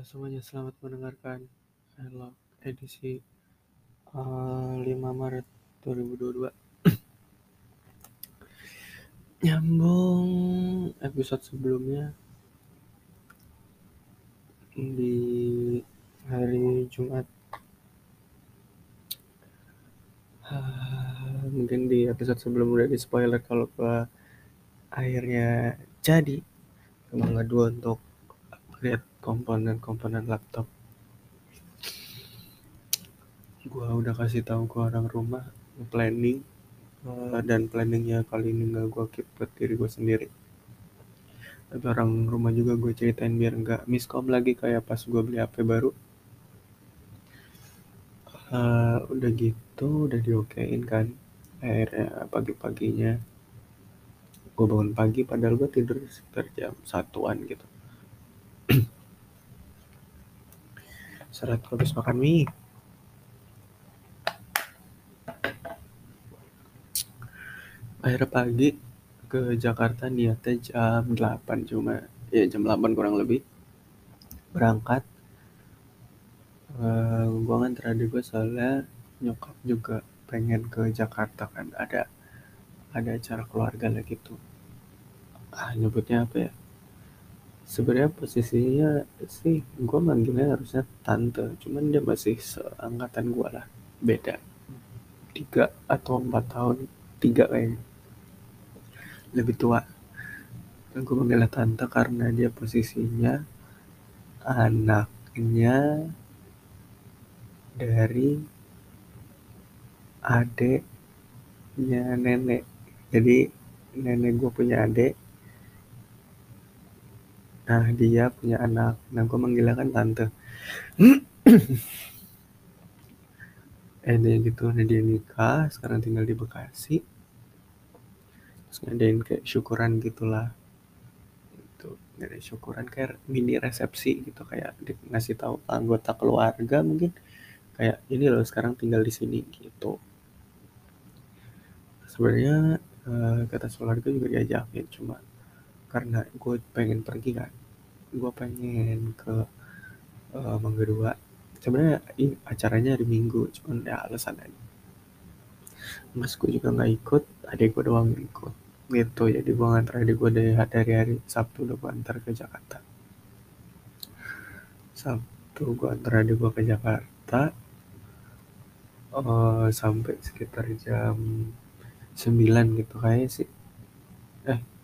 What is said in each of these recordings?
Halo semuanya, selamat mendengarkan Hello edisi uh, 5 Maret 2022 Nyambung episode sebelumnya di hari Jumat. Uh, Mungkin di episode sebelum udah di spoiler kalau gua akhirnya jadi. Emang dua untuk lihat komponen-komponen laptop. Gua udah kasih tahu ke orang rumah planning. Uh, dan planningnya kali ini nggak gua keep buat diri gua sendiri. Tapi orang rumah juga gue ceritain biar nggak miskom lagi kayak pas gua beli HP baru. Uh, udah gitu udah diokein kan akhirnya pagi-paginya. Gue bangun pagi padahal gue tidur sekitar jam satuan gitu seret habis makan mie. Akhir pagi ke Jakarta niatnya jam 8 cuma ya jam 8 kurang lebih. Berangkat. Uh, gua nganter adik gue soalnya nyokap juga pengen ke Jakarta kan. Ada ada acara keluarga lah gitu ah nyebutnya apa ya sebenarnya posisinya sih gue manggilnya harusnya tante. Cuman dia masih seangkatan gue lah. Beda. Tiga atau empat tahun. Tiga kayaknya. Lebih tua. Gue manggilnya tante karena dia posisinya anaknya dari adeknya nenek. Jadi nenek gue punya adik Nah, dia punya anak. Nah, gue manggilnya kan tante. eh, dia gitu. Nah, dia nikah. Sekarang tinggal di Bekasi. Terus ngadain kayak syukuran gitulah. Itu ngadain syukuran kayak mini resepsi gitu. Kayak ngasih tahu anggota keluarga mungkin. Kayak ini loh sekarang tinggal di sini gitu. Sebenarnya uh, kata keluarga juga diajakin cuma karena gue pengen pergi kan gue pengen ke uh, Mangga Dua sebenarnya acaranya hari Minggu cuman ya alasan aja. Mas gue juga nggak ikut adik gue doang ikut. Gitu jadi gue ngantar adik gue dari, dari hari Sabtu udah gue antar ke Jakarta. Sabtu gue antar adik gue ke Jakarta uh, sampai sekitar jam 9 gitu kayak sih. Eh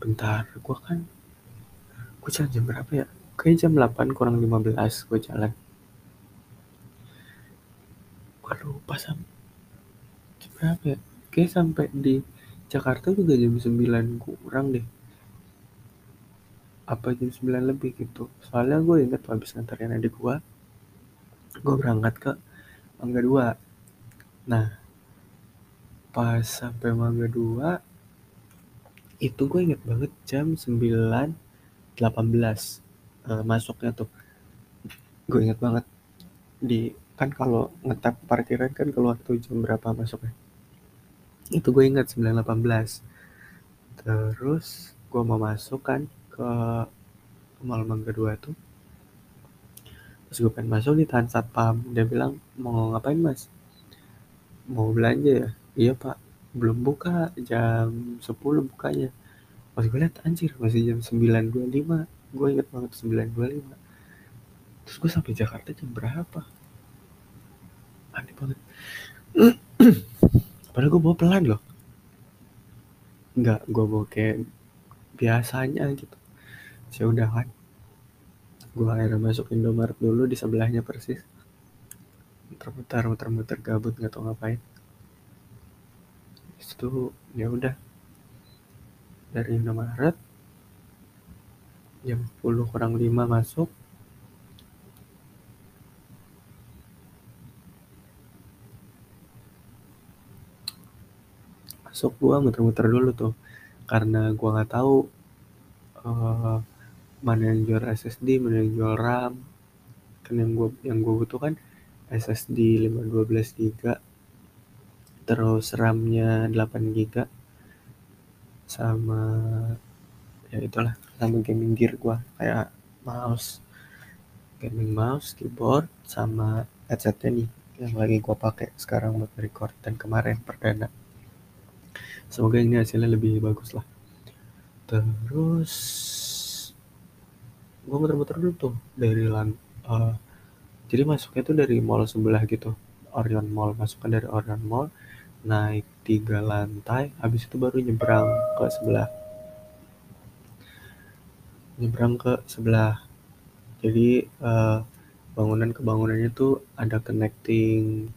bentar gue kan gue jalan jam berapa ya? Kayak jam 8 kurang 15 gue jalan. Gue lupa sam jam berapa ya? Kayak sampai di Jakarta juga jam 9 kurang deh. Apa jam 9 lebih gitu? Soalnya gue inget habis nganterin adik gue gue berangkat ke Mangga 2 nah pas sampai Mangga 2 itu gue inget banget jam 9.18 uh, masuknya tuh. Gue inget banget. Di kan kalau ngetap parkiran kan keluar tuh jam berapa masuknya? Itu gue inget 9.18 terus gue mau masuk kan ke Mangga kedua tuh. Terus gue pengen masuk di tahan satpam dia bilang mau ngapain mas? Mau belanja ya? Iya pak belum buka jam 10 bukanya. Pas gue liat anjir masih jam 9.25 gue inget banget 9.25 terus gue sampai Jakarta jam berapa? Aneh banget. Padahal gue bawa pelan loh. Enggak, gue bawa kayak biasanya gitu. Saya udah kan. Gue akhirnya masuk Indomaret dulu di sebelahnya persis. Muter-muter muter-muter gabut nggak tau ngapain itu ya udah. Dari Indomaret jam 10 kurang 5 masuk. Masuk gua muter-muter dulu tuh karena gua nggak tahu uh, mana yang jual SSD mana yang jual RAM. Kan yang gua yang gua butuh kan SSD 512 GB terus RAM-nya 8 GB sama ya itulah sama gaming gear gua kayak mouse gaming mouse keyboard sama headsetnya nih yang lagi gua pakai sekarang buat record dan kemarin perdana. Semoga ini hasilnya lebih bagus lah. Terus gua muter-muter dulu tuh dari lan uh, jadi masuknya tuh dari mall sebelah gitu Orion Mall masukkan dari Orion Mall naik tiga lantai habis itu baru nyebrang ke sebelah. Nyebrang ke sebelah. Jadi uh, bangunan ke bangunannya tuh ada connecting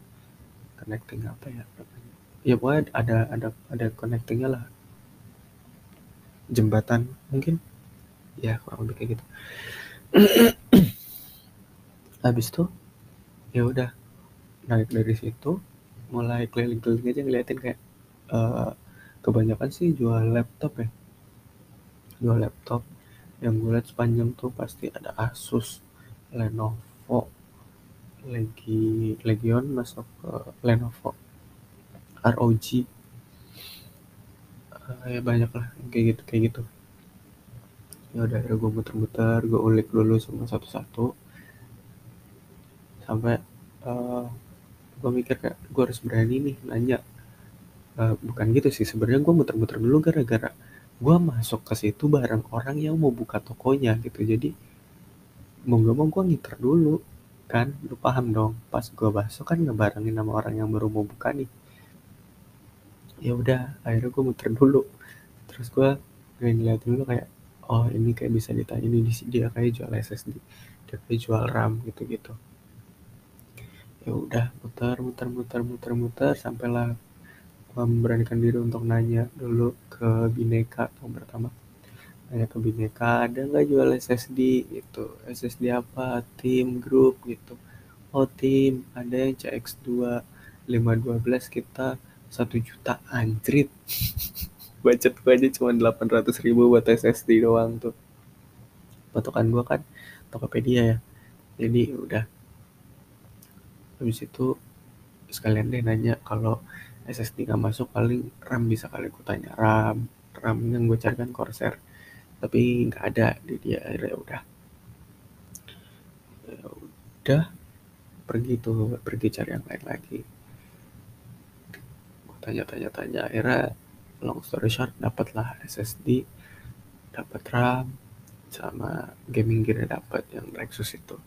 connecting apa ya ya pokoknya ada ada ada connectingnya lah. Jembatan mungkin? Ya kurang lebih kayak gitu. Habis tuh ya udah naik dari situ mulai keliling-keliling aja ngeliatin kayak uh, kebanyakan sih jual laptop ya. Jual laptop. Yang gue lihat sepanjang tuh pasti ada Asus Lenovo Legi Legion masuk ke Lenovo. ROG uh, ya banyak lah kayak gitu kayak gitu. Ya udah gue muter-muter gue ulik dulu semua satu-satu. Sampai uh, gue mikir kayak gue harus berani nih nanya. Uh, bukan gitu sih sebenarnya gue muter-muter dulu gara-gara gue masuk ke situ bareng orang yang mau buka tokonya gitu. Jadi mau gak mau gue ngiter dulu kan? Lu paham dong pas gue masuk kan ngebarengin sama orang yang baru mau buka nih. Ya udah akhirnya gue muter dulu. Terus gue ngeliat dulu kayak oh ini kayak bisa ditanya ini dia kayak jual SSD dia kayak jual RAM gitu gitu ya udah muter muter muter muter muter sampailah gua memberanikan diri untuk nanya dulu ke Bineka yang pertama. Nanya ke Bineka ada nggak jual SSD gitu. SSD apa? Tim grup gitu. Oh tim ada yang CX2 512 kita satu juta anjrit. Budget gue aja cuma 800 ribu buat SSD doang tuh. Patokan gue kan Tokopedia ya. Jadi udah habis itu sekalian deh nanya kalau SSD nggak masuk paling RAM bisa kali aku tanya. RAM RAM yang gue cari kan Corsair tapi nggak ada. Di dia akhirnya ya udah. Ya udah pergi tuh pergi cari yang lain lagi. Tanya tanya tanya akhirnya long story short dapatlah SSD dapat RAM sama gaming gear dapat yang Lexus itu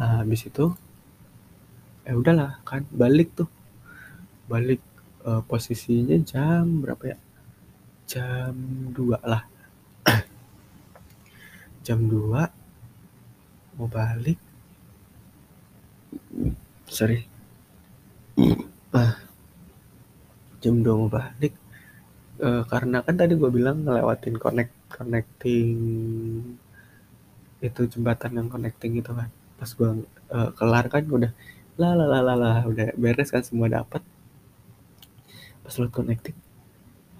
nah, habis itu ya udahlah kan balik tuh. Balik uh, posisinya jam berapa ya? Jam 2 lah. Jam 2 mau balik. Sorry. Ah jam 2 mau balik. Uh, karena kan tadi gue bilang ngelewatin connect connecting itu jembatan yang connecting itu kan pas gue uh, kelar kan udah lah lah lah lah udah beres kan semua dapat pas lo connecting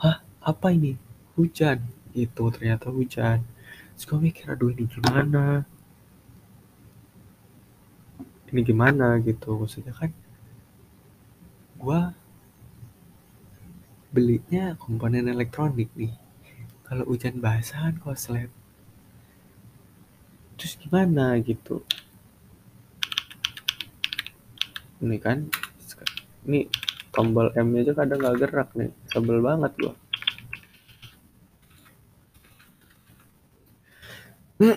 hah apa ini? Hujan. Itu ternyata hujan. Terus gue mikir aduh ini gimana? Ini gimana? Gitu maksudnya kan gue belinya komponen elektronik nih. Kalau hujan basahan koslet terus gimana? Gitu ini kan. Ini tombol M nya aja kadang nggak gerak nih. Sebel banget gua.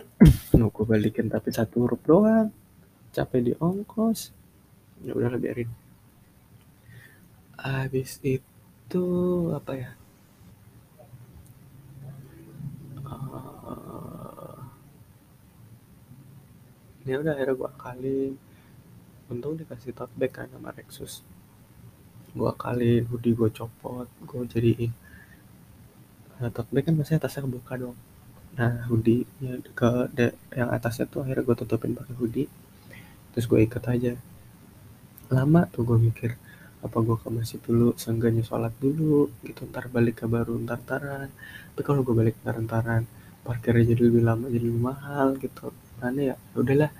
Nunggu balikin tapi satu huruf doang. Capek di ongkos. Ya udah biarin. Habis itu apa ya? Uh, ya udah akhirnya gua kali untung dikasih tote bag kan sama Rexus. Gua kali hoodie gue copot gue jadiin. Nah, tote bag kan biasanya atasnya kebuka dong. Nah hoodie ke de, yang atasnya tuh akhirnya gue tutupin pakai hoodie. Terus gue ikat aja. Lama tuh gue mikir apa gue ke masjid dulu? Seenggaknya sholat dulu gitu. Ntar balik ke baru ntar taran tapi kalau gue balik ntar taran parkirnya jadi lebih lama jadi lebih mahal gitu. Mana ya, ya udahlah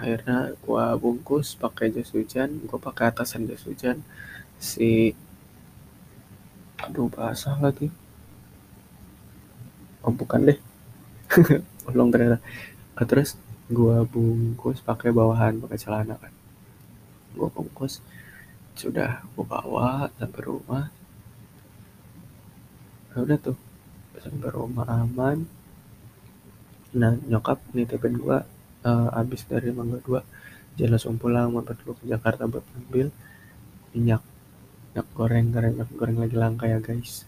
akhirnya gua bungkus pakai jas hujan gua pakai atasan jas hujan. Si aduh basah lagi. Oh bukan deh. Bolong ternyata. Nah, terus gue bungkus pakai bawahan pakai celana kan. Gue bungkus sudah gue bawa sampai rumah. Nah, udah tuh sampai rumah aman. Nah nyokap nitipin gue uh, abis dari Mangga 2 jalan langsung pulang mampir dulu ke Jakarta buat ambil minyak minyak goreng goreng minyak goreng lagi langka ya guys.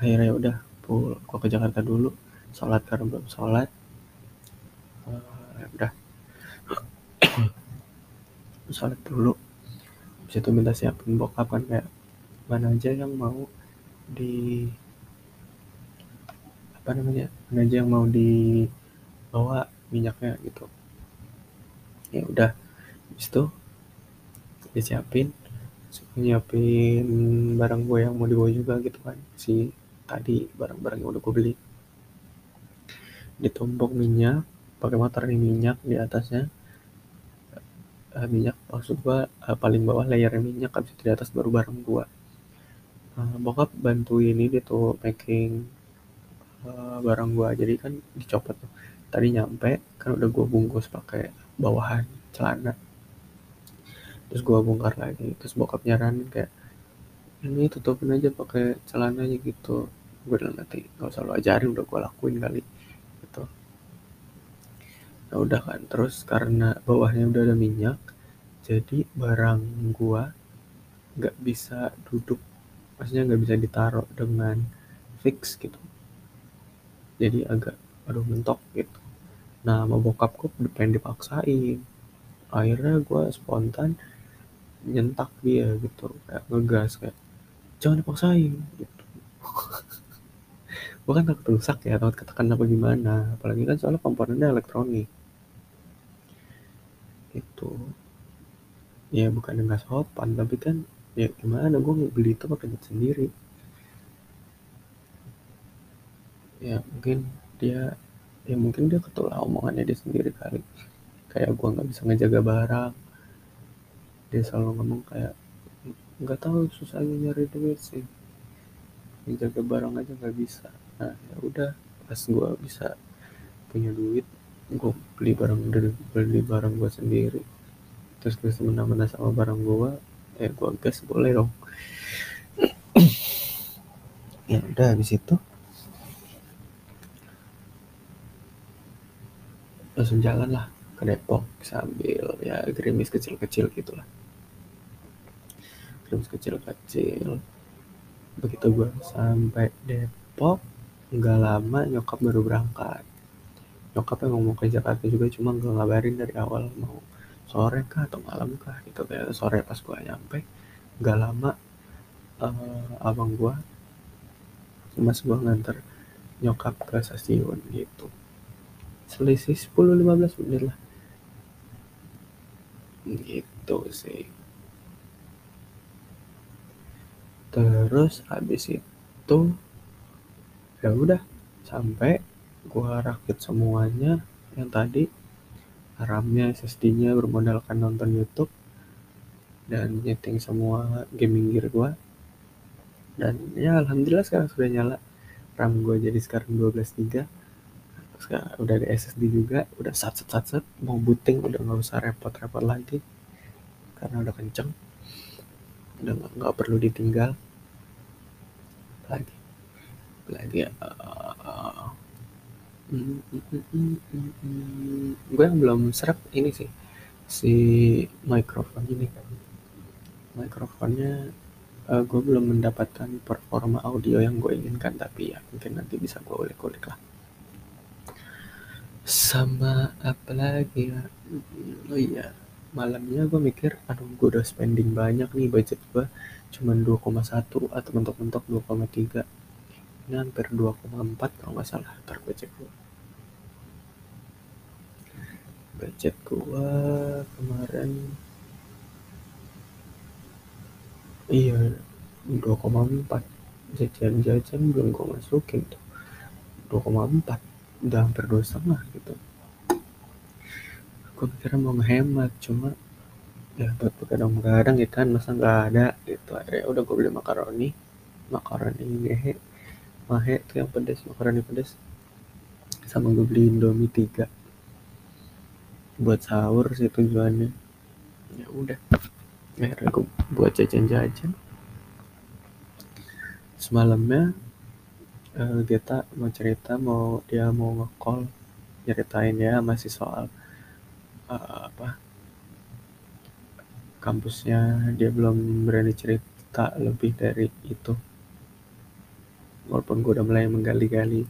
Akhirnya udah pul gua ke Jakarta dulu sholat karena belum sholat. Uh, udah. Sholat dulu. Habis itu minta siapin bokap kan kayak mana aja yang mau di apa namanya mana aja yang mau dibawa minyaknya gitu. Ya udah habis itu disiapin nyiapin barang gue yang mau dibawa juga gitu kan. Si tadi barang-barang yang udah gue beli. Ditumpuk minyak pakai motor ini minyak di atasnya. Uh, minyak maksud gua uh, paling bawah layer minyak habis itu di atas baru barang gua. Uh, bokap bantu ini dia tuh packing uh, barang gua. Jadi kan dicopot tuh tadi nyampe kan udah gua bungkus pakai bawahan celana. Terus gua bongkar lagi terus bokap nyaranin kayak ini tutupin aja pakai celananya gitu. Gue udah nanti nggak usah lo ajarin udah gue lakuin kali gitu. Nah udah kan terus karena bawahnya udah ada minyak jadi barang gua nggak bisa duduk maksudnya nggak bisa ditaruh dengan fix gitu. Jadi agak aduh mentok gitu. Nah mau bokapku pengen dipaksain. Akhirnya gua spontan nyentak dia gitu. Kayak ngegas kayak jangan dipaksain gitu. Gue kan takut rusak ya takut ketekan apa gimana. Apalagi kan soalnya komponennya elektronik. Itu ya bukan nggak sopan tapi kan ya gimana gue beli itu pakai duit sendiri. Ya mungkin dia ya mungkin dia ketolak omongannya dia sendiri kali. Kayak gue nggak bisa ngejaga barang. Dia selalu ngomong kayak nggak tahu susahnya nyari duit sih. Ngejaga barang aja nggak bisa. Nah ya udah pas gue bisa punya duit gue beli barang dari beli barang gue sendiri. Terus gue semena-mena sama barang gue eh gue gas boleh dong. Ya udah habis itu langsung jalan lah ke Depok sambil ya gerimis kecil-kecil gitulah. Gerimis kecil-kecil. Begitu gue sampai Depok nggak lama nyokap baru berangkat. Nyokapnya ngomong ke Jakarta juga cuma gak ngabarin dari awal mau sore kah atau malam kah gitu. Kayak sore pas gua nyampe gak lama uh, abang gua mas gua nganter nyokap ke stasiun gitu selisih 10-15 menit lah. Gitu sih. Terus habis itu ya udah sampai gua rakit semuanya yang tadi. RAM-nya SSD-nya bermodalkan nonton YouTube. Dan nyeting semua gaming gear gua. Dan ya alhamdulillah sekarang sudah nyala. RAM gue jadi sekarang 12 giga sekarang udah ada SSD juga udah sat sat sat sat mau booting udah nggak usah repot repot lagi. Karena udah kenceng udah nggak perlu ditinggal lagi. Lagi uh, gue yang belum serap ini sih si mikrofon ini kan. Mikrofonnya uh, gue belum mendapatkan performa audio yang gue inginkan tapi ya mungkin nanti bisa gue ulik-ulik lah sama apa lagi ya? Oh iya malamnya gue mikir aduh gue udah spending banyak nih budget gue cuman 2,1 atau mentok-mentok 2,3 ini hampir 2,4 kalau nggak salah ntar gue cek dulu budget gua kemarin iya 2,4 jajan-jajan belum gua masukin tuh 2,4 udah hampir dua setengah gitu. Gue mikirnya mau ngehemat cuma ya buat begadang-begadang ya kan masa nggak ada gitu. Akhirnya udah gue beli makaroni makaroni ini mahe tuh yang pedas makaroni pedas sama gue beli indomie tiga. Buat sahur sih tujuannya. Ya udah akhirnya gue buat jajan-jajan. Semalamnya uh, Geta mau cerita mau dia mau nge-call nyeritain ya masih soal uh, apa kampusnya. Dia belum berani cerita lebih dari itu. Walaupun gue udah mulai menggali-gali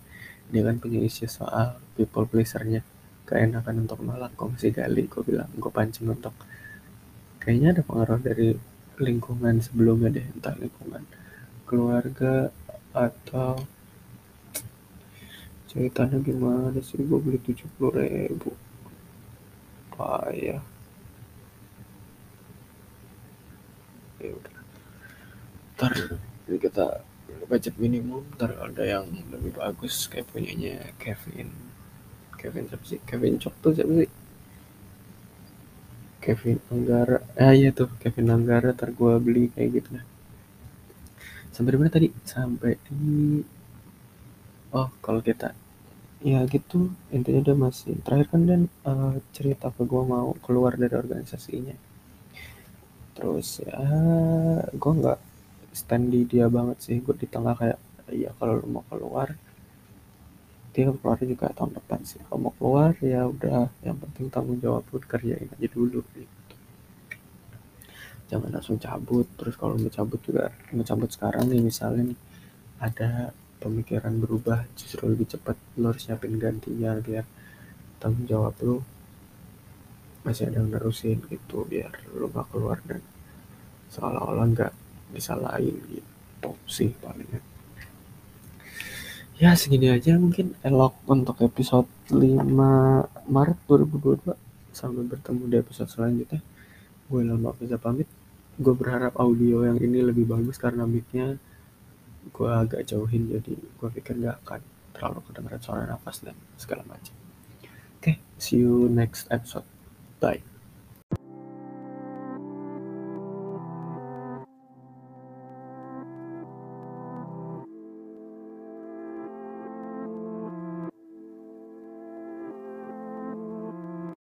dia kan punya isu soal people pleasernya. Keenakan untuk nolak gue masih gali gue bilang gue pancing untuk kayaknya ada pengaruh dari lingkungan sebelumnya deh entah lingkungan keluarga atau ceritanya gimana sih? Gue beli tujuh puluh ribu. Payah. Ya udah. Ntar ini kita budget minimum ntar ada yang lebih bagus kayak punyanya Kevin. Kevin siapa sih? Kevin Cok tuh siapa sih? Kevin Anggara. Ah iya tuh Kevin Anggara ntar gue beli kayak gitu nah sampai mana tadi? Sampai di oh kalau kita? Ya gitu. Intinya udah masih terakhir kan dan uh, cerita ke gue mau keluar dari organisasinya. Terus ya gue nggak stand di dia banget sih. Gue di tengah kayak iya kalau lu mau keluar dia keluar juga tahun depan sih. Kalau mau keluar ya udah. Yang penting tanggung jawab lu kerjain aja dulu gitu. Jangan langsung cabut. Terus kalau mau cabut juga mau cabut sekarang nih misalnya ada pemikiran berubah justru lebih cepat lu harus nyiapin gantinya biar tanggung jawab lu masih ada yang nerusin gitu biar lu gak keluar dan seolah-olah nggak disalahin gitu sih palingnya ya segini aja mungkin elok untuk episode 5 Maret 2022 sampai bertemu di episode selanjutnya. Gue lama bisa pamit. Gue berharap audio yang ini lebih bagus karena micnya gue agak jauhin jadi gue pikir nggak akan terlalu kedengeran suara nafas dan segala macam oke okay, see you next episode Bye.